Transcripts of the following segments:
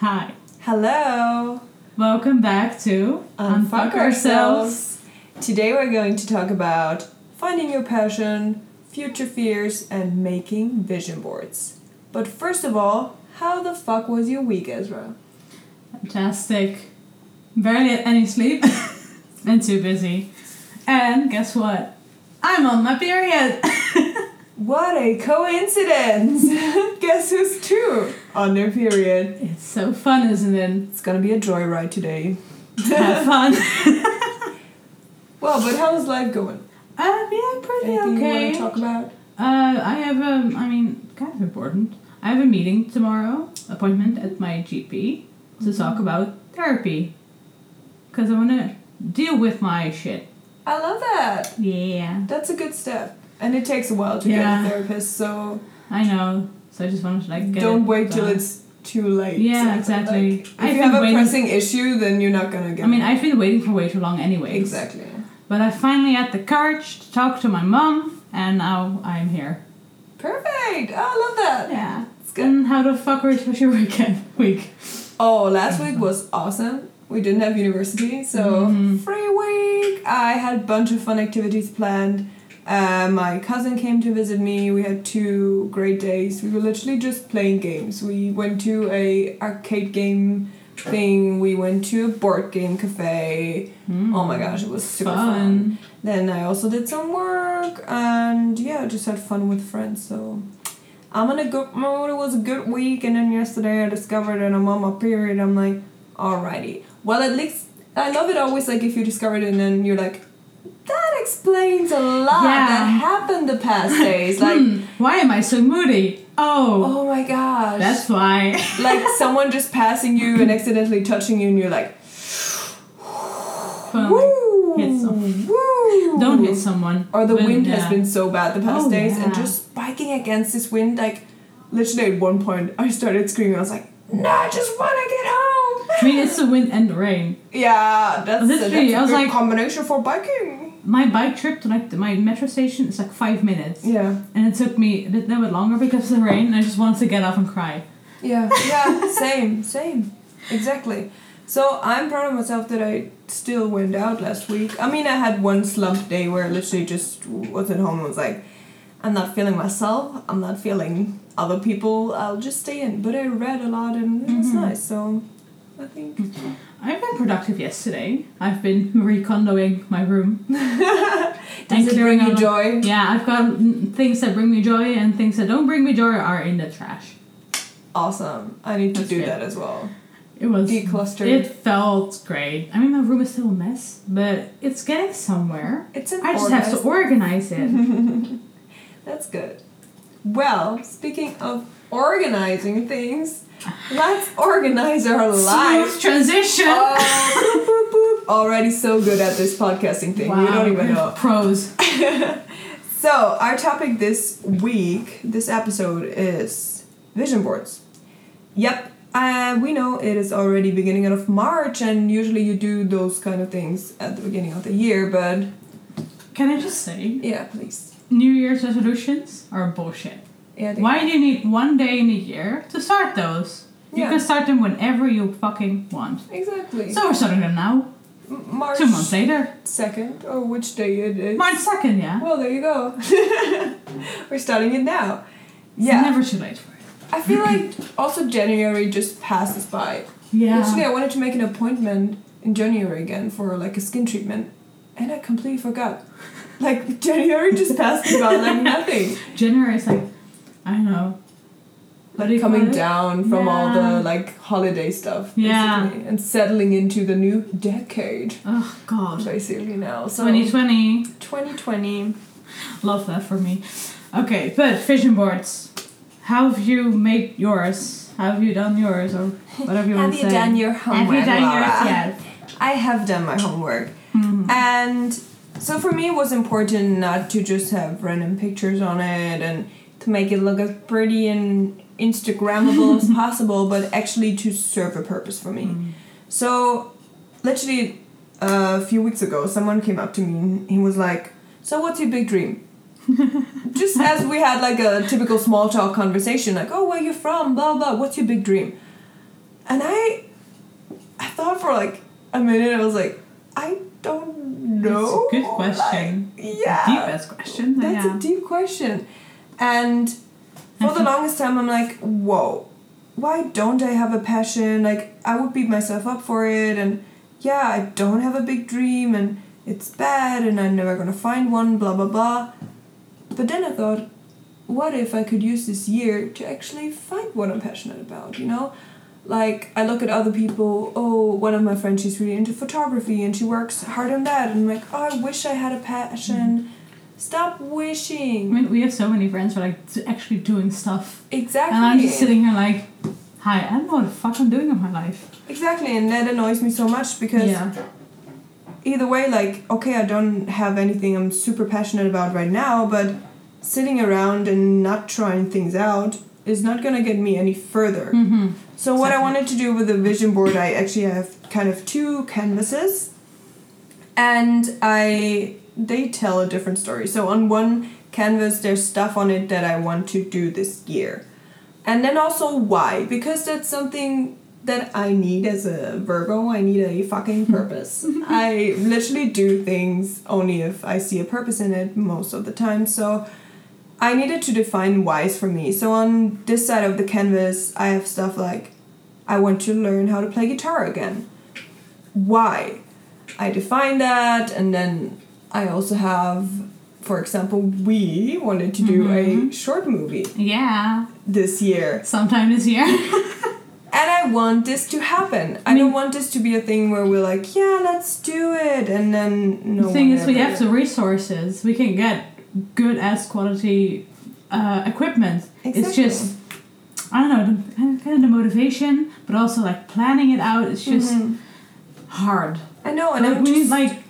Hi. Hello. Welcome back to Unfuck ourselves. Today we're going to talk about finding your passion, future fears, and making vision boards. But first of all, how the fuck was your week, Esra? Fantastic. Barely had any sleep and too busy. And guess what? I'm on my period. What a coincidence! Guess who's too on their period? it's so fun, isn't it? It's gonna be a joyride today. Have fun. Well, but how's life going? um, yeah, pretty Anything you okay. want to talk about? Uh, I have um, I mean, kind of important. I have a meeting tomorrow, appointment at my GP to talk about therapy. Cause I wanna deal with my shit. I love that. Yeah. That's a good step. And it takes a while to Yeah. get a therapist, so I know. So I just wanted to like get don't it wait till it's too late. Yeah, exactly. like, if I've you have a pressing issue, then you're not gonna get. I mean. I've been waiting for way too long anyway. exactly. But I finally had the courage to talk to my mom, and now I'm here. Perfect. Oh, I love that. Yeah. It's good. And how the fuck was your weekend? Week. Oh, last week was awesome. We didn't have university, so Mhm. free week. I had a bunch of fun activities planned. Uh, my cousin came to visit me. We had two great days. We were literally just playing games. We went to a arcade game thing. We went to a board game cafe. Mm. Oh my gosh, it was super fun. Fun. Then I also did some work and yeah, just had fun with friends. So I'm in a good mood. It was a good week. And then yesterday I discovered that I'm on my period. I'm like, alrighty. Well, at least I love it always like if you discover it and then you're like, that explains a lot Yeah. that happened the past days. Like, Hmm, why am I so moody? Oh, oh my gosh. that's why. like someone just passing you and accidentally touching you and you're like, woo, hit woo. Don't hit someone. Or the But, wind yeah. has been so bad the past Oh, days, and just spiking against this wind, like literally at one point I started screaming. I was like, "No, I just want to get home." I mean, it's the wind and the rain. yeah, that's, Literally, that's a I was like- combination for biking. My bike trip to like my metro station is like five minutes. Yeah, And it took me a little bit longer because of the rain, and I just wanted to get off and cry. yeah, yeah. same, same, exactly. So I'm proud of myself that I still went out last week. I mean, I had one slump day where I literally just was at home and was like, I'm not feeling myself. I'm not feeling other people. I'll just stay in. But I read a lot and it was Mhm. nice. So I think I've been productive yesterday. I've been recondoing my room. does it bring you joy? Yeah, I've got things that bring me joy and things that don't bring me joy are in the trash. Awesome. I need to That's do good. that as well. It was Decluster. It felt great. I mean, my room is still a mess, but it's getting somewhere. It's an I just have to organize it. That's good. Well, speaking of organizing things, let's organize our lives. Transition. Oh, boop, boop, boop. Already so good at this podcasting thing. wow, you don't even know. Pros. So, our topic this week, this episode is vision boards. Yep, uh, we know it is already beginning of March, and usually you do those kind of things at the beginning of the year, but Can I just say, yeah, please. New Year's resolutions are bullshit. Yeah, Why do you need one day in a year to start those? You Yeah. can start them whenever you fucking want. Exactly. So we're starting them now. March Two months later. 2nd, or which day it is. March 2nd, yeah. Well, there you go. We're starting it now. It's Yeah. never too late for it. I feel like also January just passes by. Yeah. Actually, I wanted to make an appointment in January again for like a skin treatment, and I completely forgot. Like January just passed by like nothing. January is like, I don't know. Like you coming it? down from all the like holiday stuff, Yeah. and settling into the new decade, Oh, God. basically now. So 2020. 2020. Love that for me. Okay, but vision boards. How have you made yours? How have you done yours? Or whatever you want to you say. done your Have homework? you done yours yet? I have done my homework. Mhm. And so for me, it was important not to just have random pictures on it and to make it look as pretty and Instagrammable as possible, but actually to serve a purpose for me. Mm. So, literally uh, a few weeks ago, someone came up to me and he was like, So, what's your big dream? Just as we had like a typical small talk conversation, like, Oh, where you from? Blah, blah, what's your big dream? And I, I thought for like a minute. I was like, I don't know. Good question. Like, yeah. Deep ass question. That's yeah. a deep question. And for the longest time, I'm like, whoa, why don't I have a passion? Like, I would beat myself up for it. And yeah, I don't have a big dream and it's bad and I'm never gonna find one, blah, blah, blah. But then I thought, what if I could use this year to actually find what I'm passionate about, you know? Like, I look at other people, oh, one of my friends, she's really into photography and she works hard on that. And I'm like, oh, I wish I had a passion. Stop wishing. I mean, we have so many friends who are like actually doing stuff, Exactly. and I'm just sitting here like, "Hi, I don't know what the fuck I'm doing in my life." Exactly, and that annoys me so much because yeah, either way, like, okay, I don't have anything I'm super passionate about right now, but sitting around and not trying things out is not gonna get me any further. mm-hmm. So what I wanted to do with the vision board, I actually have kind of two canvases, and I they tell a different story. So on one canvas, there's stuff on it that I want to do this year, and then also why because that's something that I need as a Virgo. I need a fucking purpose. I literally do things only if I see a purpose in it most of the time. So. I needed to define whys for me. So on this side of the canvas, I have stuff like I want to learn how to play guitar again. Why? I define that, and then I also have, for example, we wanted to do a mm-hmm. short movie yeah. this year, Sometime this year. and I want this to happen. I, don't want this to be a thing where we're like, yeah, let's do it, and then no. the thing is, we have the resources. We can get good ass quality uh, equipment. It's just I don't know, the, kind of- the motivation, but also like planning it out. It's just Mhm. hard. I know, and Like, I'm we need like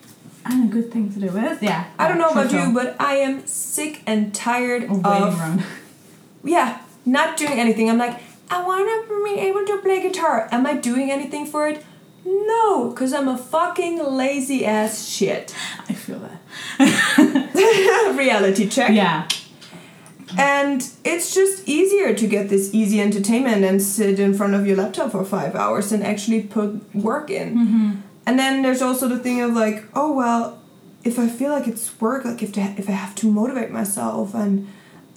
I don't know, good thing to do with. Yeah. I don't know about True, you, but I am sick and tired Of of around. yeah, not doing anything. I'm like, I want to be able to play guitar. Am I doing anything for it? No, because I'm a fucking lazy ass shit. I feel that. Reality check. Yeah. And it's just easier to get this easy entertainment and sit in front of your laptop for five hours and actually put work in. Mm-hmm. And then there's also the thing of like, oh well, if I feel like it's work, like if to, if I have to motivate myself and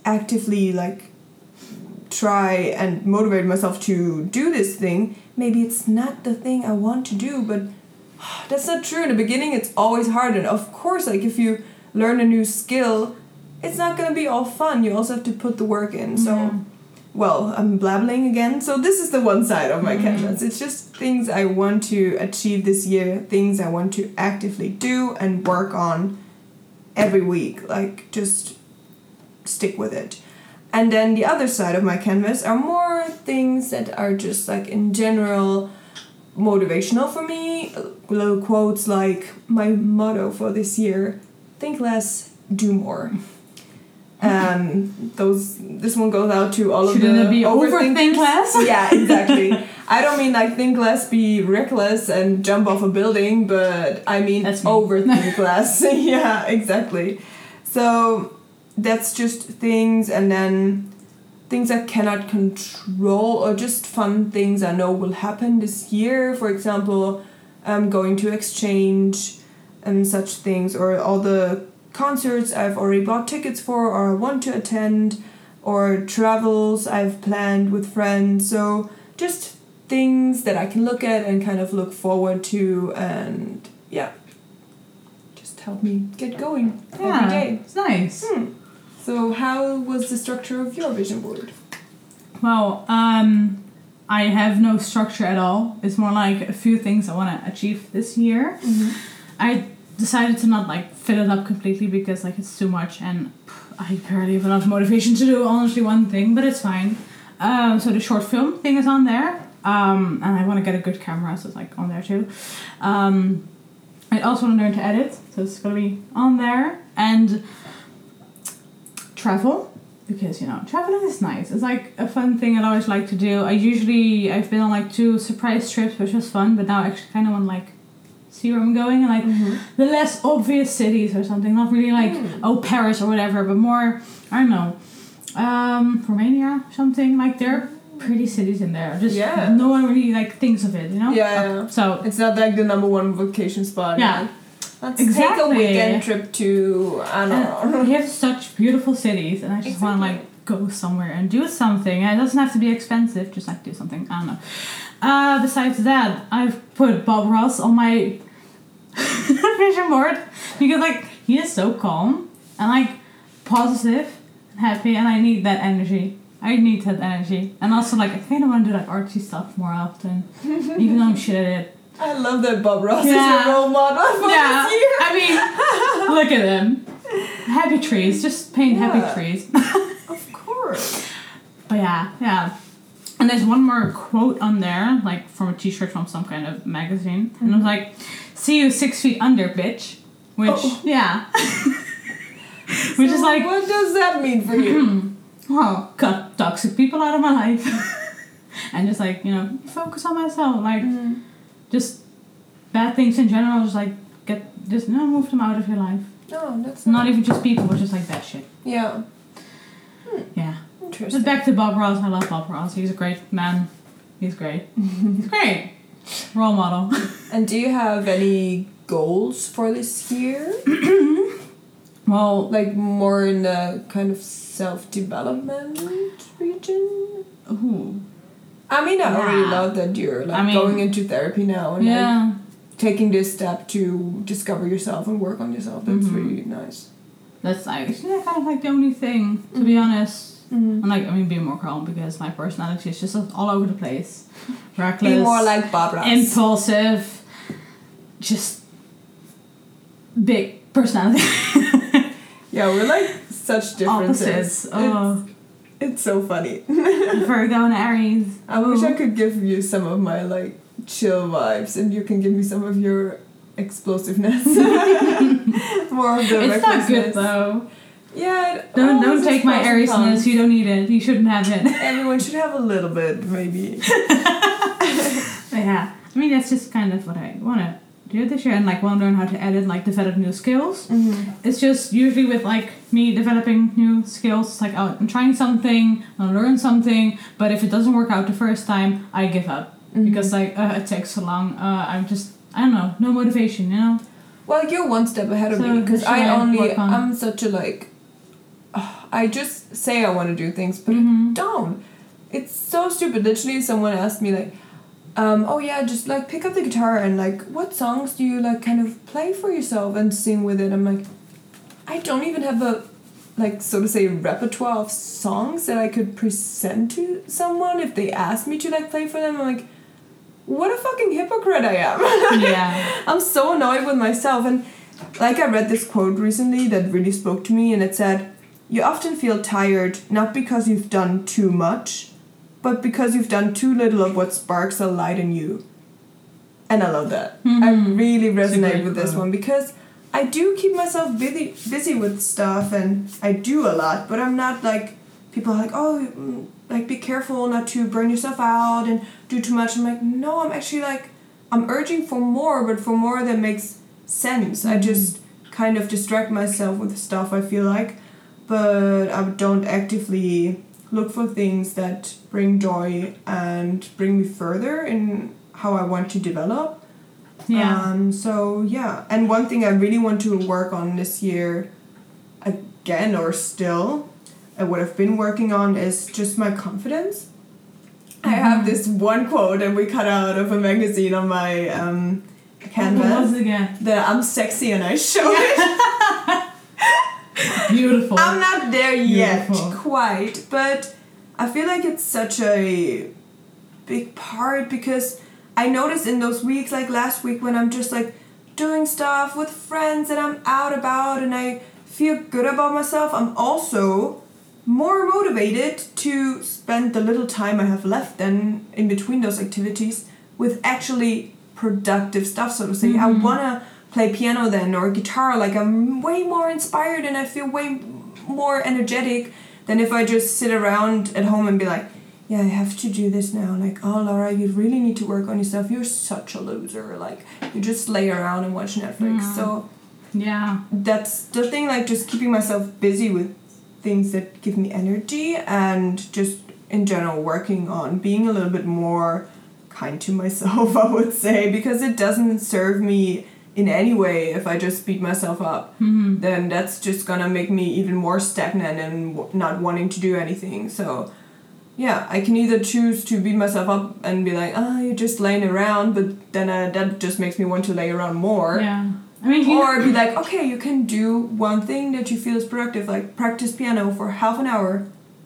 actively like try and motivate myself to do this thing, maybe it's not the thing I want to do, but that's not true. In the beginning, it's always hard, and of course, like if you learn a new skill, it's not gonna be all fun. You also have to put the work in. So. Yeah. Well, I'm blabbling again. So this is the one side of my mm-hmm. canvas. It's just things I want to achieve this year, things I want to actively do and work on every week. Like just stick with it. And then the other side of my canvas are more things that are just like in general motivational for me. Little quotes like my motto for this year: think less, do more. Um, those this one goes out to all Shouldn't of it the be overthinkers. overthink less? yeah, exactly. I don't mean like think less, be reckless and jump off a building, but I mean That's me. overthink less. yeah, exactly. So that's just things, and then things I cannot control, or just fun things I know will happen this year. For example, um, going to exchange and such things, or all the concerts I've already bought tickets for, or I want to attend, or travels I've planned with friends. So just things that I can look at and kind of look forward to, and yeah, just help me get going Yeah. every day. It's nice. Hmm. So, how was the structure of your vision board? Well, um, I have no structure at all. It's more like a few things I want to achieve this year. I decided to not like fill it up completely because like it's too much and I barely have enough motivation to do honestly one thing, but it's fine. Um, so the short film thing is on there, um, and I want to get a good camera, so it's like on there too. Um, I also want to learn to edit, so it's gonna be on there and travel because you know traveling is nice. It's like a fun thing I'd always like to do. I usually I've been on like two surprise trips, which was fun, but now I actually kind of want like see where I'm going and like the less obvious cities or something. Not really like Mm. oh Paris or whatever, but more I don't know, um, Romania something like there. are pretty cities in there. Just Yeah. no one really like thinks of it, you know. Yeah, yeah. So It's not like the number one vacation spot. Yeah. like, Let's take a weekend trip to I don't know. we have such beautiful cities, and I just want to like go somewhere and do something. And it doesn't have to be expensive. Just like do something. I don't know. Uh, besides that, I've put Bob Ross on my vision board because like he is so calm and like positive and happy, and I need that energy. I need that energy, and also like I kind of want to do like artsy stuff more often, even though I'm shit at it. I love that Bob Ross is a role model for Yeah, this year. I mean, look at them. Happy trees, just paint Yeah. happy trees. Of course. But yeah, yeah. And there's one more quote on there, like from a T-shirt from some kind of magazine, and it was like, "See you six feet under, bitch," which Oh. yeah, which is like, what does that mean for you? oh, cut toxic people out of my life, and just like you know, focus on myself, like Mm. Just bad things in general, just like get just no move them out of your life. No, that's Not not even just people, but just like that shit. Yeah, hmm. Yeah. interesting. Just back to Bob Ross. I love Bob Ross. He's a great man. He's great. He's great. Role model. And do you have any goals for this year? Well, Like more in the kind of self development region? ooh, I mean, I already love that you're like I mean- going into therapy now and like, taking this step to discover yourself and work on yourself. That's Mhm. really nice. That's actually kind of like the only thing, to be honest. Mm-hmm. And like, I mean, being more calm because my personality is just all over the place. Reckless. Be more like Bob Ross. impulsive. Just big personality. yeah, we're like such differences. Opposites. Oh, it's so funny. Virgo and Aries. I wish I could give you some of my like chill vibes, and you can give me some of your explosiveness. More of the It's not good though. Yeah. Don't don't take my Ariesness. You don't need it. You shouldn't have it. Everyone should have a little bit, maybe. But yeah, I mean that's just kind of what I want to do this year, and like want to learn how to edit, like develop new skills. Mm-hmm. It's just usually with like me developing new skills. It's like oh, I'm trying something, I learn something, but if it doesn't work out the first time, I give up Mm-hmm. because like uh, it takes so long. Uh, I'm just I don't know, no motivation, you know. Well, you're one step ahead of So, me because I I only on- I'm such a like. I just say I want to do things, but Mhm. I don't. It's so stupid. Literally, someone asked me like, um, "Oh yeah, just like pick up the guitar and like, what songs do you like kind of play for yourself and sing with it?" I'm like, I don't even have a like so to say repertoire of songs that I could present to someone if they asked me to like play for them. I'm like, what a fucking hypocrite I am. yeah. I'm so annoyed with myself. And like I read this quote recently that really spoke to me, and it said, You often feel tired not because you've done too much, but because you've done too little of what sparks a light in you. And I love that. I Mhm. really resonate with this one because I do keep myself busy busy with stuff and I do a lot, but I'm not like people are like, oh, mm, like be careful not to burn yourself out and do too much. I'm like, no, I'm actually like, I'm urging for more, but for more that makes sense. I just kind of distract myself with stuff. I feel like, but I don't actively look for things that bring joy and bring me further in how I want to develop. Yeah. Um, so yeah, and one thing I really want to work on this year, again or still, and what I've been working on is just my confidence. I have this one quote that we cut out of a magazine on my um, canvas that I'm sexy and I show it. Beautiful. I'm not there yet, Beautiful. quite, but I feel like it's such a big part because I noticed in those weeks, like last week, when I'm just like doing stuff with friends and I'm out about and I feel good about myself, I'm also more motivated to spend the little time I have left then in between those activities with actually productive stuff, so to say. I Mhm. wanna play piano then or guitar, like I'm way more inspired and I feel way more energetic than if I just sit around at home and be like, yeah, I have to do this now. Like, oh, Laura, you really need to work on yourself. You're such a loser. Like, you just lay around and watch Netflix. So yeah. that's the thing, like, just keeping myself busy with things that give me energy and just in general working on being a little bit more kind to myself, I would say, because it doesn't serve me in any way if I just beat myself up. Mhm. Then that's just gonna make me even more stagnant and w- not wanting to do anything. So, yeah, I can either choose to beat myself up and be like, ah, you're just laying around, but then uh, that just makes me want to lay around more. Yeah. I mean, Or be like, okay, you can do one thing that you feel is productive, like practice piano for half an hour,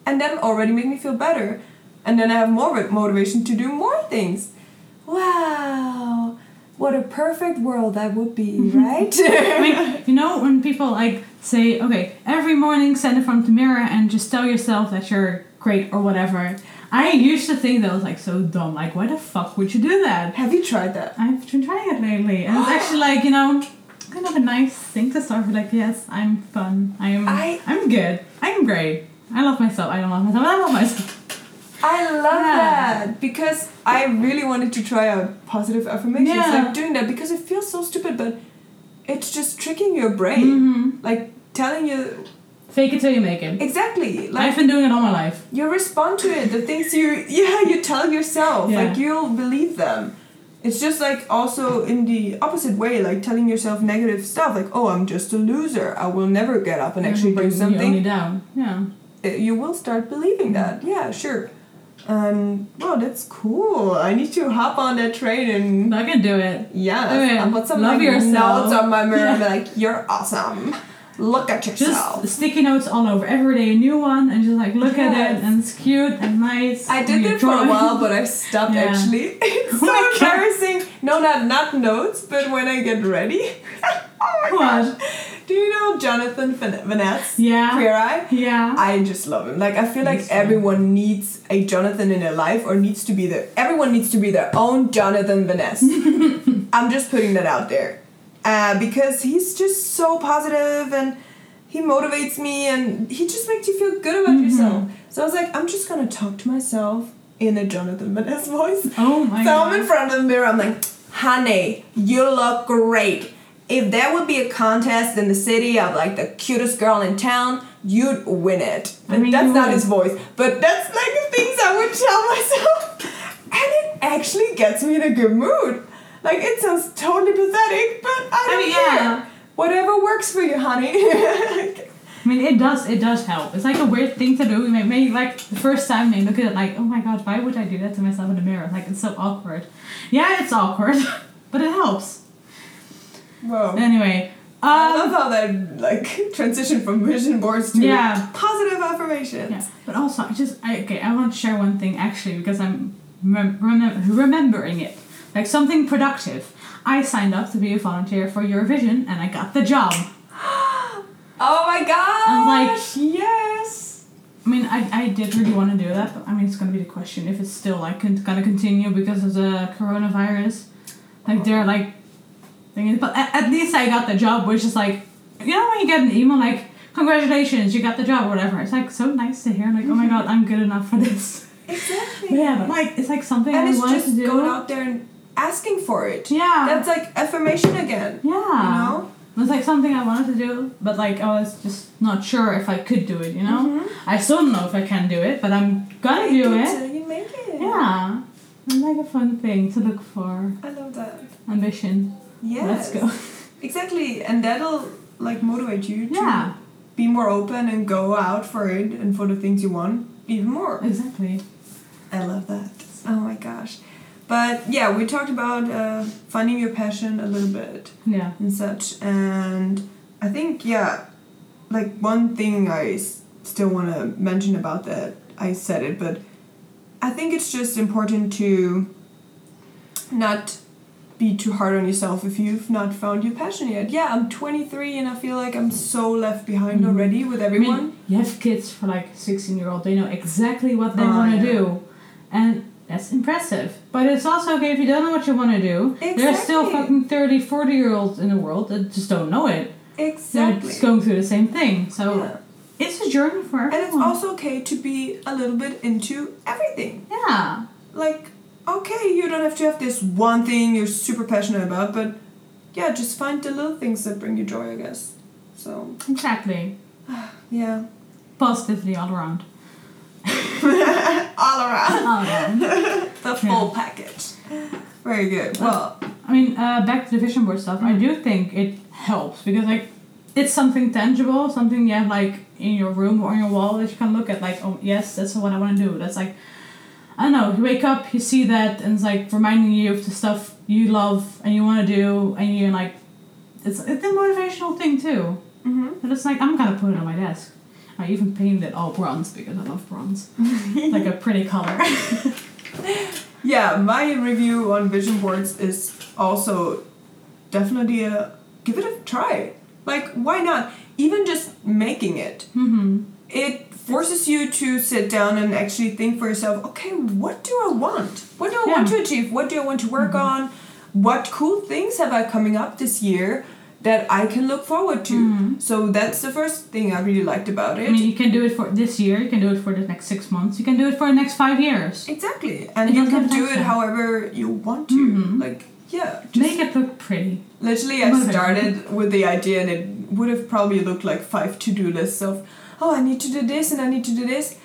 and that already make me feel better. And then I have more motivation to do more things. Wow, what a perfect world that would be, mm-hmm. right? I mean, you know, when people like say, okay, every morning stand in front of the mirror and just tell yourself that you're great or whatever. I used to think that was like so dumb. Like, why the fuck would you do that? have you tried that? I've been trying it lately, and it's actually like you know, kind of a nice thing to start with. Like, yes, I'm fun. I'm I- I'm good. I'm great. I love myself. I don't love myself. I love myself. I love Yeah. that because I really wanted to try out positive affirmations, Yeah. like doing that because it feels so stupid, but it's just tricking your brain, hmm like telling you Fake it till you make it. exactly like I've been doing it all my life. you respond to it the things you yeah you tell yourself Yeah. like you'll believe them it's just like also in the opposite way like telling yourself negative stuff like oh i'm just a loser i will never get up and actually do Brings me only something down. Yeah. Uh, you will start believing that yeah sure um well that's cool i need to hop on that train and I can do it. yeah Do it. i'll put some Love like yourself. notes on my mirror and be Yeah. like you're awesome look at yourself Just sticky notes all over. Every day a new one, and just like look at it, and it's cute and nice. I did and that for a while, but I stopped Yeah. actually. It's Oh so God. embarrassing. No, not not notes, but when I get ready. oh my What? gosh. Do you know Jonathan Van- Vaness? Yeah. Queer Eye? Yeah. I just love him. Like I feel like He's fun. everyone needs a Jonathan in their life or needs to be their everyone needs to be their own Jonathan Van Ness. I'm just putting that out there. Uh, because he's just so positive and he motivates me and he just makes you feel good about Mhm. yourself. So I was like, I'm just gonna talk to myself in a Jonathan Van Ness voice. oh my so I'm in front of the mirror, I'm like, honey, you look great. If there would be a contest in the city of like the cutest girl in town, you'd win it. I mean, that's not would. his voice, but that's like the things I would tell myself. And it actually gets me in a good mood. Like it sounds totally pathetic, but I I don't mean, care. yeah. Whatever works for you, honey. I mean, it does. It does help. It's like a weird thing to do. Maybe, maybe like the first time they look at it, like, oh my god, why would I do that to myself in the mirror? Like it's so awkward. Yeah, it's awkward, but it helps. Whoa. Anyway, I um, love how that like transition from vision boards to Yeah. positive affirmations. Yeah, but also I just I, okay. I want to share one thing actually because I'm remem- remem- remembering it like something productive. I signed up to be a volunteer for Eurovision and I got the job. Oh my god! I'm like- yes. I mean, I, I did really want to do that, but I mean, it's gonna be the question if it's still like con- gonna continue because of the coronavirus. Like they're like, but at, at least I got the job, which is like, you know, when you get an email like, congratulations, you got the job, or whatever. It's like so nice to hear. Like, oh my god, I'm good enough for this. Exactly. But yeah, but like it's like something and I it's wanted just to do. going out there and asking for it. Yeah. That's like affirmation again. yeah. You know? It's like something I wanted to do, but like I was just not sure if I could do it. You know. Mhm. I still don't know if I can do it, but I'm gonna do it it. you make it. Yeah. It's like a fun thing to look for. I love that. Ambition. Yes. Let's go. Exactly, and that'll like motivate you to Yeah. be more open and go out for it and for the things you want even more. Exactly. I love that. Oh my gosh. But yeah, we talked about uh, finding your passion a little bit Yeah. and such. And I think, yeah, like one thing I s- still want to mention about that, I said it, but I think it's just important to not be too hard on yourself if you've not found your passion yet. Yeah, I'm 23 and I feel like I'm so left behind Mhm. already with I everyone. mean, you have kids for like 16 year old, they know exactly what they Oh, want to yeah. do. And that's impressive. But it's also okay if you don't know what you want to do. There's still fucking 30, 40 year olds in the world that just don't know it. Exactly. They're exactly. just going through the same thing. So Yeah. it's a journey for everyone. And it's also okay to be a little bit into everything. yeah. Like, okay, you don't have to have this one thing you're super passionate about, but yeah, just find the little things that bring you joy, I guess. So, Exactly. yeah. Positively all around. All around. Oh, yeah. the full package. Very good. Well, I mean, uh, back to the vision board stuff. I do think it helps because like it's something tangible, something you have like in your room or on your wall that you can look at. Like, oh yes, that's what I want to do. That's like, I don't know. You wake up, you see that, and it's like reminding you of the stuff you love and you want to do, and you're like, it's it's a motivational thing too. mhm. And it's like I'm gonna put it on my desk. I even painted it all bronze because I love bronze, like a pretty color. yeah, my review on vision boards is also definitely a give it a try. Like, why not? Even just making it. mm-hmm. it forces you to sit down and actually think for yourself okay what do i want what do i want to achieve what do i want to work on what cool things have i coming up this year that i can look forward to Mhm. so that's the first thing i really liked about it I mean, you can do it for this year. You can do it for the next six months. You can do it for the next five years. exactly and It you can do it however you want to Mhm. like yeah Make it look pretty. Literally, I started with the idea, and it would have probably looked like five to do lists of, oh, I need to do this and I need to do this.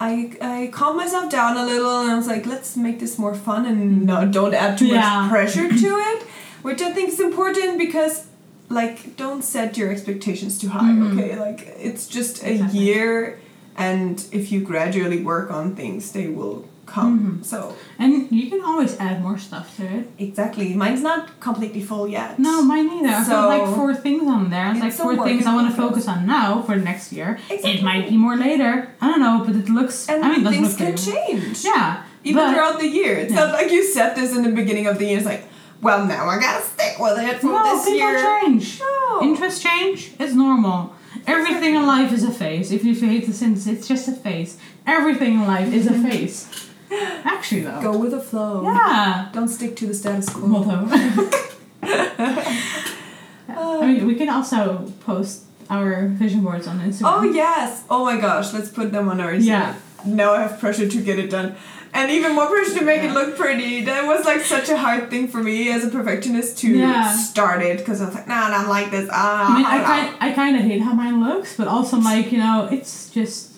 I, I calmed myself down a little and I was like, let's make this more fun and no, don't add too Yeah. much pressure to it, which I think is important because, like, don't set your expectations too high, Mhm. okay? Like, it's just a Exactly. year, and if you gradually work on things, they will come. Mhm. So, And you can always add more stuff to it. exactly. Mine's not completely full yet. No, mine neither. I've got like four things on there. It's, like It's four things I want to focus on now for next year. Exactly. It might be more later. I don't know, but it looks. And I mean, things can change. Yeah. Even but- throughout the year. It's Yeah. not like you set this in the beginning of the year. It's like, well, now I gotta stick with it for No, this people year. change. No. Interest change is normal. Everything in life is a phase. If you hate the sentence, it's just a phase. Everything in life is a phase. Actually, though. Go with the flow. Yeah. Don't stick to the status quo. Motto. I mean, we can also post our vision boards on Instagram. Oh yes! Oh my gosh! Let's put them on our Instagram. Yeah. Now I have pressure to get it done, and even more pressure to make Yeah. it look pretty. That was like such a hard thing for me as a perfectionist to Yeah. start it because I was like, nah, not like this. Ah, I mean, I ah, kind, I kind of hate how mine looks, but also like you know, it's just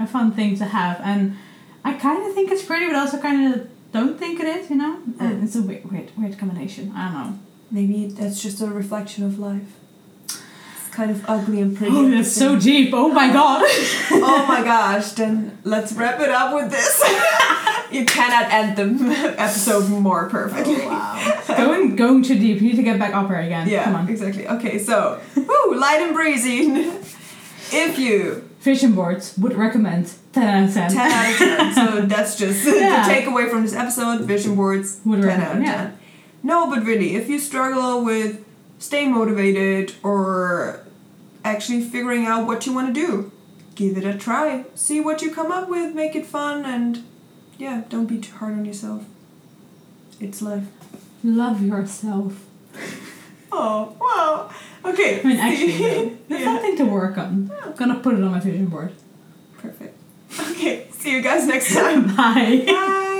a fun thing to have, and I kind of think it's pretty, but also kind of don't think it is. You know, Mm. It's a weird, weird, weird combination. I don't know. Maybe that's just a reflection of life. It's kind of ugly and pretty. Oh, at that's so deep. Oh my god. oh my gosh, then let's wrap it up with this. you cannot end the episode more perfectly. Oh, wow. going, going too deep. You need to get back up here again. Yeah, Come on. exactly. Okay, so, woo, light and breezy. if you, Vision boards would recommend 10 out of 10. 10 out of 10. So that's just Yeah. the takeaway from this episode. Vision boards, Would 10 out of 10. yeah. No, but really, if you struggle with staying motivated or actually figuring out what you want to do, give it a try. See what you come up with, make it fun, and yeah, don't be too hard on yourself. It's life. Love yourself. Oh, wow. Okay. I mean, actually, there's yeah. something to work on. I'm gonna put it on my vision board. Perfect. Okay, see you guys next time. Bye. Bye.